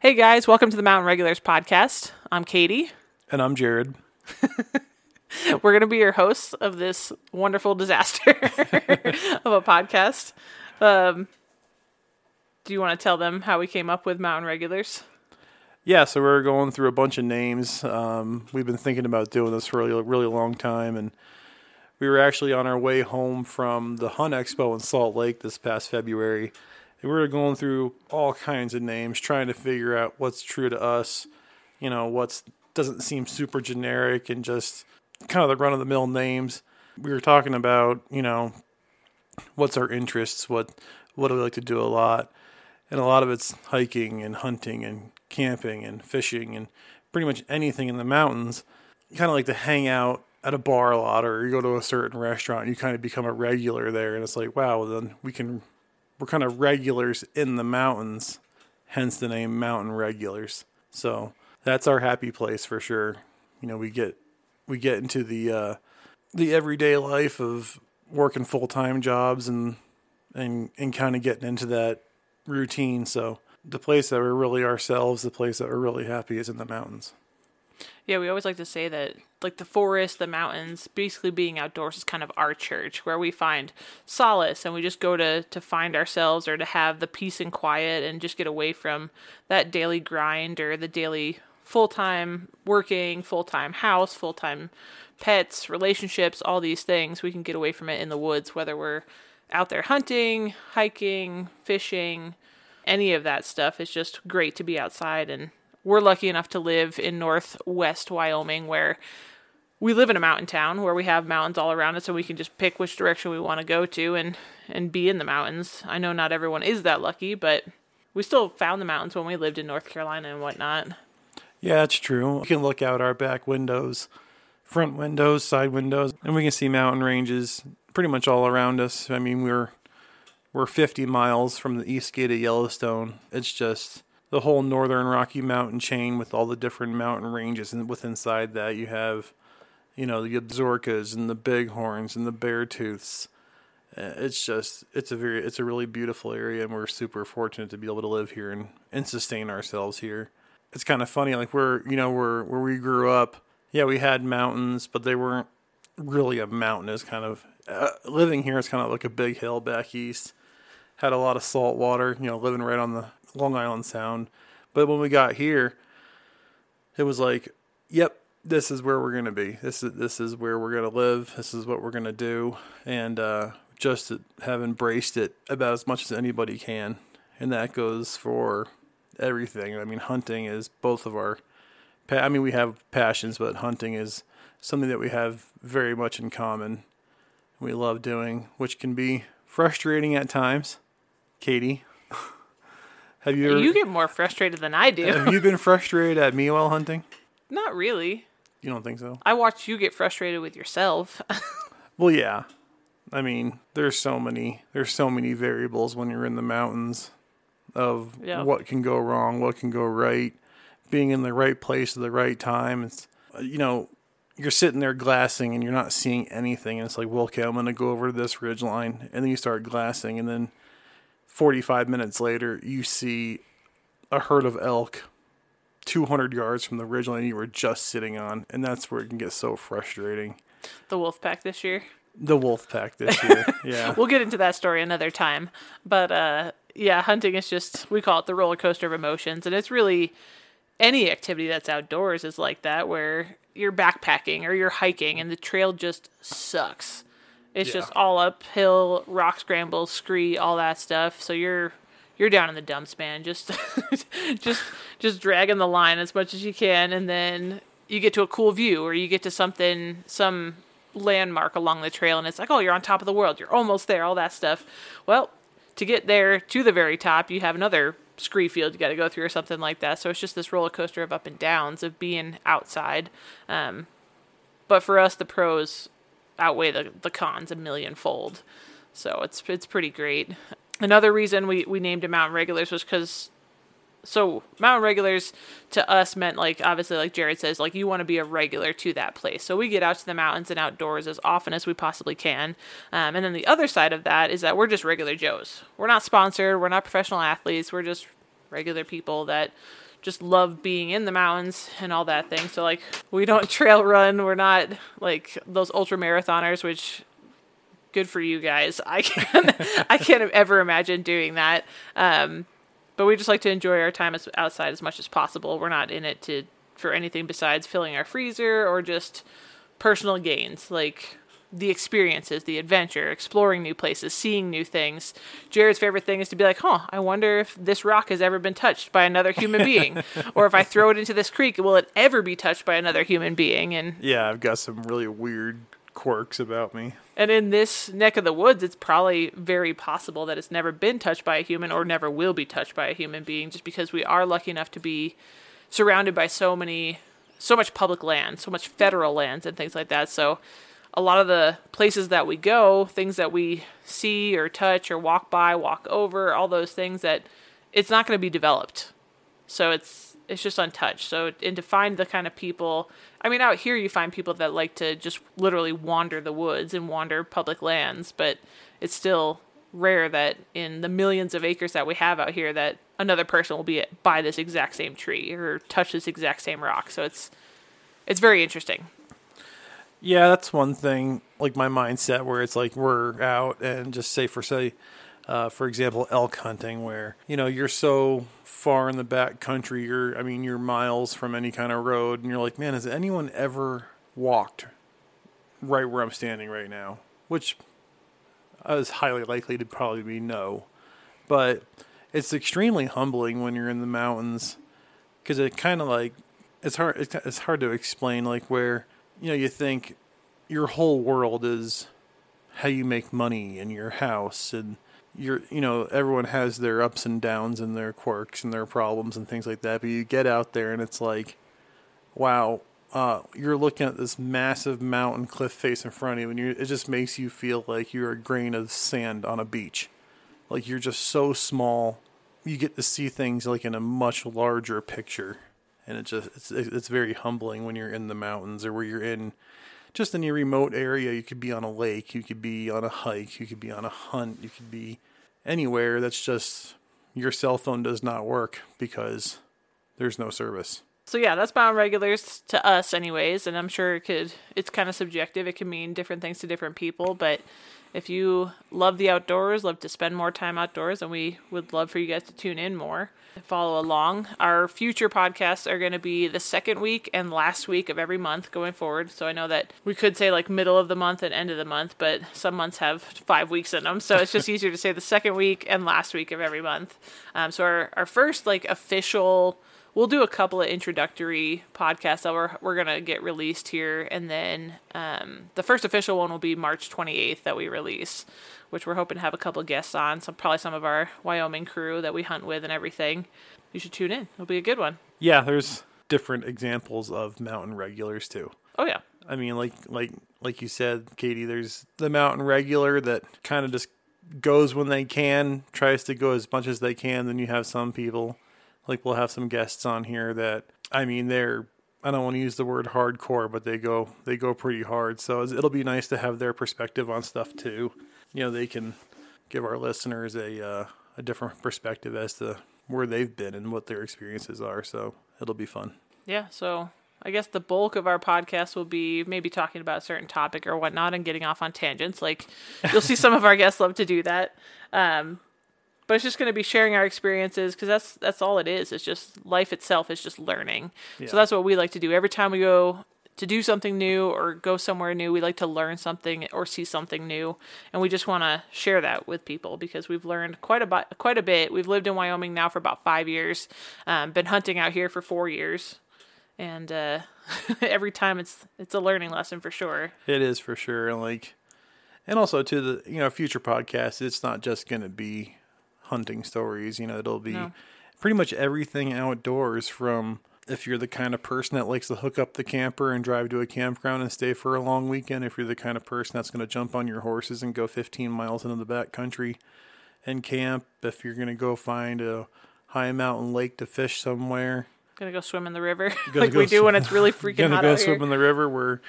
Hey guys, welcome to the Mountain Regulars podcast. I'm Katie. And I'm Jared. We're going to be your hosts of this wonderful disaster of a podcast. Um, do you want to tell them how we came up with Mountain Regulars? Yeah, so we're going through a bunch of names. Um, we've been thinking about doing this for a really, really long time, and we were actually on our way home from the Hunt Expo in Salt Lake this past February, we were going through all kinds of names, trying to figure out what's true to us. You know, what's doesn't seem super generic and just kind of the run of the mill names. We were talking about, you know, what's our interests, what what do we like to do a lot, and a lot of it's hiking and hunting and camping and fishing and pretty much anything in the mountains. You kind of like to hang out at a bar a lot, or you go to a certain restaurant, you kind of become a regular there, and it's like, wow, then we can we're kind of regulars in the mountains, hence the name Mountain Regulars. So that's our happy place for sure. You know, we get we get into the uh, the everyday life of working full time jobs and and and kind of getting into that routine. So the place that we're really ourselves, the place that we're really happy is in the mountains. Yeah, we always like to say that like the forest, the mountains, basically being outdoors is kind of our church where we find solace and we just go to to find ourselves or to have the peace and quiet and just get away from that daily grind or the daily full-time working, full-time house, full-time pets, relationships, all these things. We can get away from it in the woods whether we're out there hunting, hiking, fishing, any of that stuff. It's just great to be outside and we're lucky enough to live in northwest Wyoming where we live in a mountain town where we have mountains all around us so we can just pick which direction we want to go to and and be in the mountains. I know not everyone is that lucky, but we still found the mountains when we lived in North Carolina and whatnot. Yeah, it's true. We can look out our back windows, front windows, side windows, and we can see mountain ranges pretty much all around us. I mean, we're we're 50 miles from the east gate of Yellowstone. It's just the whole northern Rocky Mountain chain with all the different mountain ranges, and with inside that you have, you know, the Absarokas and the Bighorns and the Beartooths. Uh, it's just it's a very it's a really beautiful area, and we're super fortunate to be able to live here and and sustain ourselves here. It's kind of funny, like we're you know where where we grew up. Yeah, we had mountains, but they weren't really a mountain. It's kind of uh, living here is kind of like a big hill back east. Had a lot of salt water, you know, living right on the Long Island Sound. But when we got here, it was like, yep, this is where we're gonna be. This is this is where we're gonna live. This is what we're gonna do, and uh, just have embraced it about as much as anybody can, and that goes for everything. I mean, hunting is both of our. I mean, we have passions, but hunting is something that we have very much in common. We love doing, which can be frustrating at times. Katie, have you? Ever, you get more frustrated than I do. have you been frustrated at me while hunting? Not really. You don't think so? I watch you get frustrated with yourself. well, yeah. I mean, there's so many there's so many variables when you're in the mountains of yeah. what can go wrong, what can go right, being in the right place at the right time. It's you know, you're sitting there glassing and you're not seeing anything and it's like, well, okay, I'm going to go over to this ridge line and then you start glassing and then 45 minutes later, you see a herd of elk 200 yards from the ridge line you were just sitting on, and that's where it can get so frustrating. The wolf pack this year. The wolf pack this year. Yeah. we'll get into that story another time. But uh, yeah, hunting is just we call it the roller coaster of emotions, and it's really any activity that's outdoors is like that, where you're backpacking or you're hiking, and the trail just sucks. It's yeah. just all uphill, rock scrambles, scree, all that stuff. So you're you're down in the dumps, man. Just just just dragging the line as much as you can, and then you get to a cool view, or you get to something some landmark along the trail, and it's like, oh, you're on top of the world. You're almost there. All that stuff. Well, to get there to the very top, you have another scree field you got to go through or something like that. So it's just this roller coaster of up and downs of being outside. Um, but for us, the pros outweigh the, the cons a million fold. So it's it's pretty great. Another reason we, we named it mountain regulars was because so mountain regulars to us meant like obviously like Jared says like you want to be a regular to that place. So we get out to the mountains and outdoors as often as we possibly can. Um, and then the other side of that is that we're just regular Joes. We're not sponsored. We're not professional athletes. We're just regular people that just love being in the mountains and all that thing. So like we don't trail run, we're not like those ultra marathoners which good for you guys. I can't I can't ever imagine doing that. Um, but we just like to enjoy our time as, outside as much as possible. We're not in it to for anything besides filling our freezer or just personal gains like the experiences, the adventure, exploring new places, seeing new things. Jared's favorite thing is to be like, huh, I wonder if this rock has ever been touched by another human being. or if I throw it into this creek, will it ever be touched by another human being? And Yeah, I've got some really weird quirks about me. and in this neck of the woods, it's probably very possible that it's never been touched by a human or never will be touched by a human being just because we are lucky enough to be surrounded by so many so much public land, so much federal lands and things like that. So a lot of the places that we go, things that we see or touch or walk by, walk over, all those things that it's not going to be developed. So it's it's just untouched. So and to find the kind of people, I mean, out here you find people that like to just literally wander the woods and wander public lands, but it's still rare that in the millions of acres that we have out here that another person will be by this exact same tree or touch this exact same rock. So it's it's very interesting. Yeah, that's one thing. Like my mindset, where it's like we're out and just say for say, uh, for example, elk hunting, where you know you're so far in the back country, you're I mean you're miles from any kind of road, and you're like, man, has anyone ever walked right where I'm standing right now? Which is highly likely to probably be no, but it's extremely humbling when you're in the mountains because it kind of like it's hard it's, it's hard to explain like where you know you think your whole world is how you make money in your house and you're you know everyone has their ups and downs and their quirks and their problems and things like that but you get out there and it's like wow uh, you're looking at this massive mountain cliff face in front of you and you, it just makes you feel like you're a grain of sand on a beach. Like you're just so small you get to see things like in a much larger picture and it just it's it's very humbling when you're in the mountains or where you're in just in a remote area. You could be on a lake you could be on a hike you could be on a hunt you could be anywhere. That's just your cell phone does not work because there's no service. So yeah, that's bound regulars to us anyways, and I'm sure it could it's kind of subjective. It can mean different things to different people, but if you love the outdoors, love to spend more time outdoors, and we would love for you guys to tune in more follow along. Our future podcasts are going to be the second week and last week of every month going forward. So I know that we could say like middle of the month and end of the month, but some months have five weeks in them. So it's just easier to say the second week and last week of every month. Um, so our, our first like official we'll do a couple of introductory podcasts that we're, we're gonna get released here and then um, the first official one will be march 28th that we release which we're hoping to have a couple of guests on some probably some of our wyoming crew that we hunt with and everything you should tune in it'll be a good one. yeah there's different examples of mountain regulars too Oh yeah I mean, like like like you said, Katie. There's the mountain regular that kind of just goes when they can, tries to go as much as they can. Then you have some people, like we'll have some guests on here that I mean, they're I don't want to use the word hardcore, but they go they go pretty hard. So it'll be nice to have their perspective on stuff too. You know, they can give our listeners a uh, a different perspective as to where they've been and what their experiences are. So it'll be fun. yeah so i guess the bulk of our podcast will be maybe talking about a certain topic or whatnot and getting off on tangents like you'll see some of our guests love to do that um, but it's just going to be sharing our experiences because that's that's all it is. It's just life itself is just learning. Yeah. so that's what we like to do. Every time we go to do something new or go somewhere new we like to learn something or see something new. And we just want to share that with people because we've learned quite a bit quite a bit. We've lived in wyoming now for about five years um, been hunting out here for four years. And uh, every time it's it's a learning lesson for sure. It is for sure, and like, and also to the you know future podcasts, it's not just going to be hunting stories. You know, it'll be No. pretty much everything outdoors. From if you're the kind of person that likes to hook up the camper and drive to a campground and stay for a long weekend, if you're the kind of person that's going to jump on your horses and go 15 miles into the back country and camp, if you're going to go find a high mountain lake to fish somewhere, gonna go swim in the river like go we do swim- when it's really freaking gonna hot go out swim here. in the river where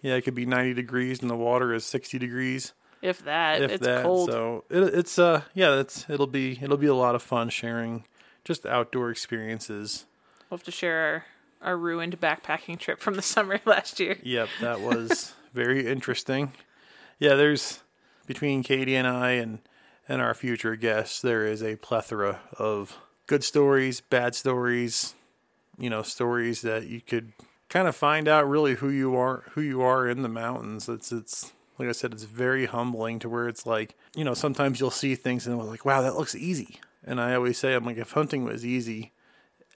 yeah it could be 90 degrees and the water is 60 degrees if that if it's that cold so it, it's uh yeah it's it'll be it'll be a lot of fun sharing just outdoor experiences. We'll have to share our, our ruined backpacking trip from the summer last year. Yep, that was very interesting. Yeah, there's between Katie and I and and our future guests, there is a plethora of good stories, bad stories, you know, stories that you could kind of find out really who you are, who you are in the mountains. It's it's like I said, it's very humbling to where it's like, you know, sometimes you'll see things and it's like, wow, that looks easy. And I always say, I'm like, if hunting was easy,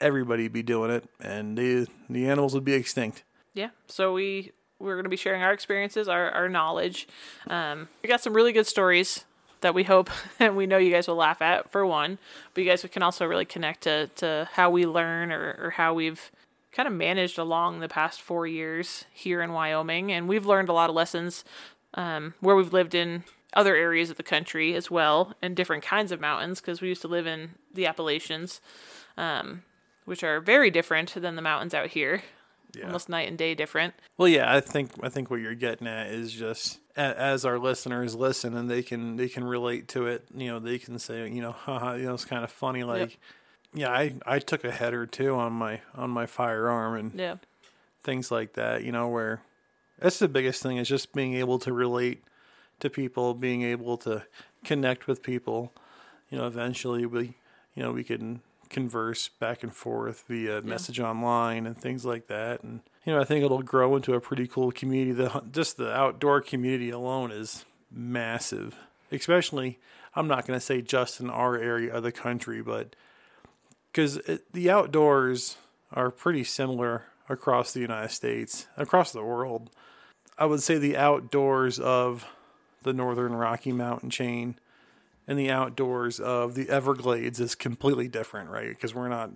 everybody'd be doing it, and the the animals would be extinct. Yeah. So we we're going to be sharing our experiences, our our knowledge. Um, we got some really good stories that we hope and we know you guys will laugh at for one, but you guys can also really connect to to how we learn or or how we've kind of managed along the past four years here in Wyoming, and we've learned a lot of lessons um, where we've lived in other areas of the country as well, and different kinds of mountains because we used to live in the Appalachians, um, which are very different than the mountains out here, Yeah. almost night and day different. Well, yeah, I think I think what you're getting at is just a- as our listeners listen and they can they can relate to it. You know, they can say, you know, haha, you know, it's kind of funny. Like, yeah, I I took a head or two on my on my firearm and Yeah, things like that. You know, where that's the biggest thing is just being able to relate to people, being able to connect with people. You know, eventually we, you know, we can converse back and forth via message online and things like that. And you know, I think it'll grow into a pretty cool community. The just the outdoor community alone is massive. Especially, I'm not going to say just in our area of the country, but because the outdoors are pretty similar across the United States, across the world. I would say the outdoors of the Northern Rocky Mountain chain and the outdoors of the Everglades is completely different, right? Because we're not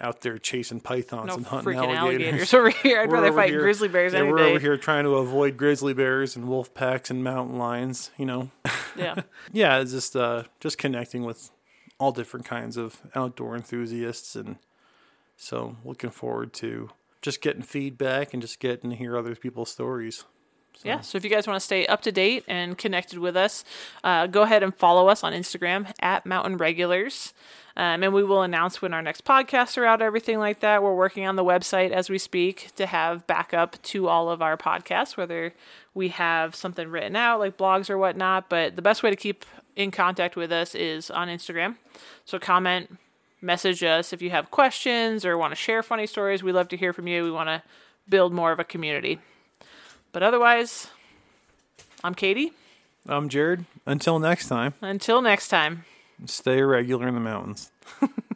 out there chasing pythons no and hunting freaking alligators. alligators over here. I'd We're rather fight here- grizzly bears yeah, we're day. over here trying to avoid grizzly bears and wolf packs and mountain lions. You know, Yeah, yeah, it's just uh, just connecting with all different kinds of outdoor enthusiasts, and so looking forward to just getting feedback and just getting to hear other people's stories. yeah. So if you guys want to stay up to date and connected with us, uh, go ahead and follow us on Instagram at Mountain Regulars. Um, and we will announce when our next podcasts are out, everything like that. We're working on the website as we speak to have backup to all of our podcasts, whether we have something written out like blogs or whatnot. But the best way to keep in contact with us is on Instagram. So comment, message us if you have questions or want to share funny stories. We love to hear from you. We want to build more of a community. But otherwise, I'm Katie. I'm Jared. Until next time, Until next time. stay regular in the mountains.